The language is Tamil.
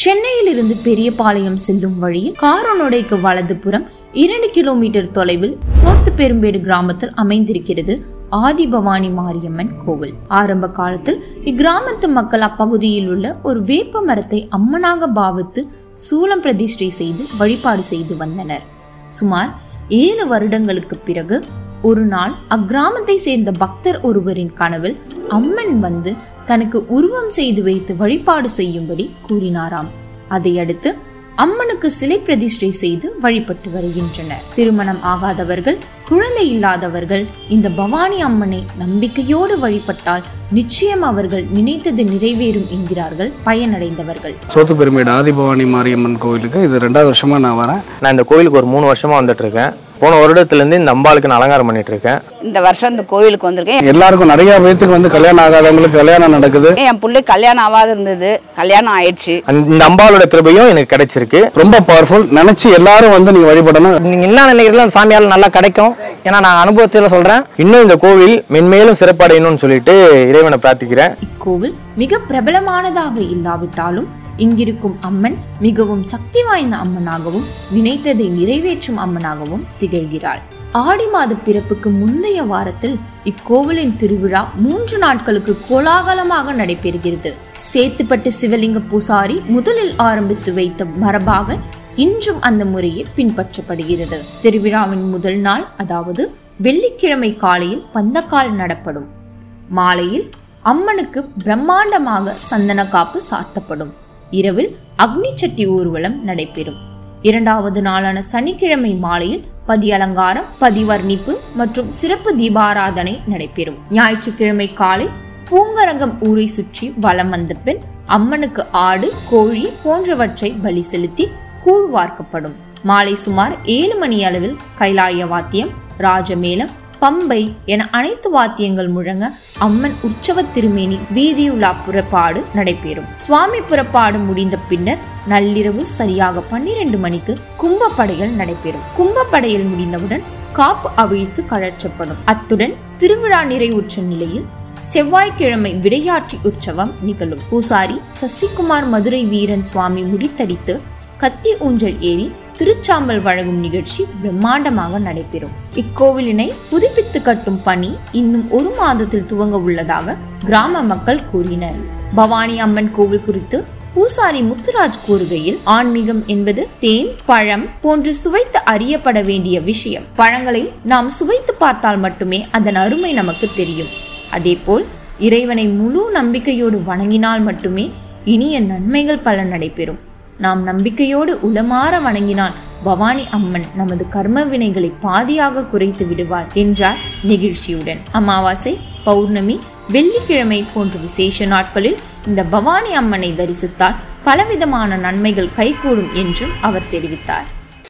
சென்னையில் இருந்து பெரியபாளையம் செல்லும் வழியில் காரனோடைக்கு வலதுபுறம் இரண்டு கிலோமீட்டர் தொலைவில் சோத்து பெரும்பேடு கிராமத்தில் அமைந்திருக்கிறது ஆதிபவானி மாரியம்மன் கோவில். ஆரம்ப காலத்தில் இக்கிராமத்து மக்கள் அப்பகுதியில் உள்ள ஒரு வேப்ப மரத்தை அம்மனாக பாவித்து சூலம் பிரதிஷ்டை செய்து வழிபாடு செய்து வந்தனர். சுமார் ஏழு வருடங்களுக்கு பிறகு ஒரு நாள் அக்கிராமத்தை சேர்ந்த பக்தர் ஒருவரின் கனவில் அம்மன் வந்து தனக்கு உருவம் செய்து வைத்து வழிபாடு செய்யும்படி கூறினாராம். அதையடுத்து அம்மனுக்கு சிலை பிரதிஷ்டை செய்து வழிபட்டு வருகின்றனர். திருமணம் ஆகாதவர்கள் குழந்தை இல்லாதவர்கள் இந்த பவானி அம்மனை நம்பிக்கையோடு வழிபட்டால் நிச்சயம் அவர்கள் நினைத்தது நிறைவேறும் என்கிறார்கள் பயனடைந்தவர்கள். சோத்து பெருமேடு ஆதிபவானி மாரியம்மன் கோவிலுக்கு இது ரெண்டாவது வருஷமா நான் வரேன். நான் இந்த கோயிலுக்கு ஒரு மூணு வருஷமா வந்துட்டு இருக்கேன் போன வருடத்துலேருந்து இந்த அம்பாளுக்கு நான் அலங்காரம் பண்ணிட்டு இருக்கேன் இந்த வருஷம் இந்த கோவிலுக்கு வந்திருக்கேன். எல்லாருக்கும் நிறைய பேத்துக்கு வந்து கல்யாணம் ஆகாதவங்களுக்கு கல்யாணம் நடக்குது. என் பிள்ளை கல்யாணம் ஆகாது இருந்தது கல்யாணம் ஆயிடுச்சு. இந்த அம்பாளோட கிருபையும் எனக்கு கிடைச்சிருக்கு. ரொம்ப பவர்ஃபுல் நினைச்சு எல்லாரும் வந்து நீங்க வழிபடணும். நீங்க என்ன நினைக்கிறீங்களோ அந்த சாமியால் நல்லா கிடைக்கும். ஏன்னா நான் அனுபவத்தில் சொல்றேன். இன்னும் இந்த கோவில் மென்மேலும் சிறப்படையணும்னு சொல்லிட்டு இறைவனை பிரார்த்திக்கிறேன். இக்கோவில் மிக பிரபலமானதாக இல்லாவிட்டாலும் இங்கிருக்கும் அம்மன் மிகவும் சக்தி வாய்ந்த அம்மனாகவும் நினைத்ததை நிறைவேற்றும் அம்மனாகவும் திகழ்கிறாள். ஆடி மாத பிறப்புக்கு முந்தைய வாரத்தில் இக்கோவிலின் திருவிழா மூன்று நாட்களுக்கு கோலாகலமாக நடைபெறுகிறது. சேத்துப்பட்டு சிவலிங்க பூசாரி முதலில் ஆரம்பித்து வைத்த மரபாக இன்றும் அந்த முறையே பின்பற்றப்படுகிறது. திருவிழாவின் முதல் நாள் அதாவது வெள்ளிக்கிழமை காலையில் பந்தக்கால் நடப்படும். மாலையில் அம்மனுக்கு பிரம்மாண்டமாக சந்தன காப்பு சாத்தப்படும். இரவில் அக்னி சட்டி ஊர்வலம் நடைபெறும். இரண்டாவது நாளான சனிக்கிழமை மாலையில் பதி அலங்காரம் பதிவர்ணிப்பு மற்றும் சிறப்பு தீபாராதனை நடைபெறும். ஞாயிற்றுக்கிழமை காலை பூங்கரங்கம் ஊரை சுற்றி வலம் வந்த பின் அம்மனுக்கு ஆடு கோழி போன்றவற்றை பலி செலுத்தி கூழ் வார்க்கப்படும். மாலை சுமார் ஏழு மணி அளவில் கைலாய வாத்தியம் ராஜமேளம் பம்பை என அனைத்து வாத்தியங்கள் முழங்க அம்மன் உற்சவ திருமேனி வீதியுலா புறப்பாடு நடைபெறும். சுவாமி புறப்பாடு முடிந்த பின்னர் நள்ளிரவு சரியாக பன்னிரண்டு மணிக்கு கும்பப்படைகள் நடைபெறும். கும்பப்படையில் முடிந்தவுடன் காப்பு அவிழ்த்து கழற்றப்படும். அத்துடன் திருவிழா நிறைவுற்ற நிலையில் செவ்வாய்க்கிழமை விடையாற்றி உற்சவம் நிகழும். பூசாரி சசிகுமார் மதுரை வீரன் சுவாமி முடித்தடித்து கத்தி ஊஞ்சல் ஏறி திருச்சாம்பல் வழங்கும் நிகழ்ச்சி பிரம்மாண்டமாக நடைபெறும். இக்கோவிலினை புதுப்பித்து கட்டும் பணி இன்னும் ஒரு மாதத்தில் துவங்க உள்ளதாக கிராம மக்கள் கூறினர். பவானி அம்மன் கோவில் குறித்து பூசாரி முத்துராஜ் கூறுகையில் ஆன்மீகம் என்பது தேன் பழம் போன்று சுவைத்து அறியப்பட வேண்டிய விஷயம். பழங்களை நாம் சுவைத்து பார்த்தால் மட்டுமே அதன் அருமை நமக்கு தெரியும். அதேபோல் இறைவனை முழு நம்பிக்கையோடு வணங்கினால் மட்டுமே இனிய நன்மைகள் பல நடைபெறும். நாம் நம்பிக்கையோடு உளமாற வணங்கினால் பவானி அம்மன் நமது கர்ம வினைகளை பாதியாக குறைத்து விடுவார் என்றார் நெகிழ்ச்சியுடன். அமாவாசை பௌர்ணமி வெள்ளிக்கிழமை போன்ற விசேஷ நாட்களில் இந்த பவானி அம்மனை தரிசித்தால் பலவிதமான நன்மைகள் கைகூடும் என்றும் அவர் தெரிவித்தார்.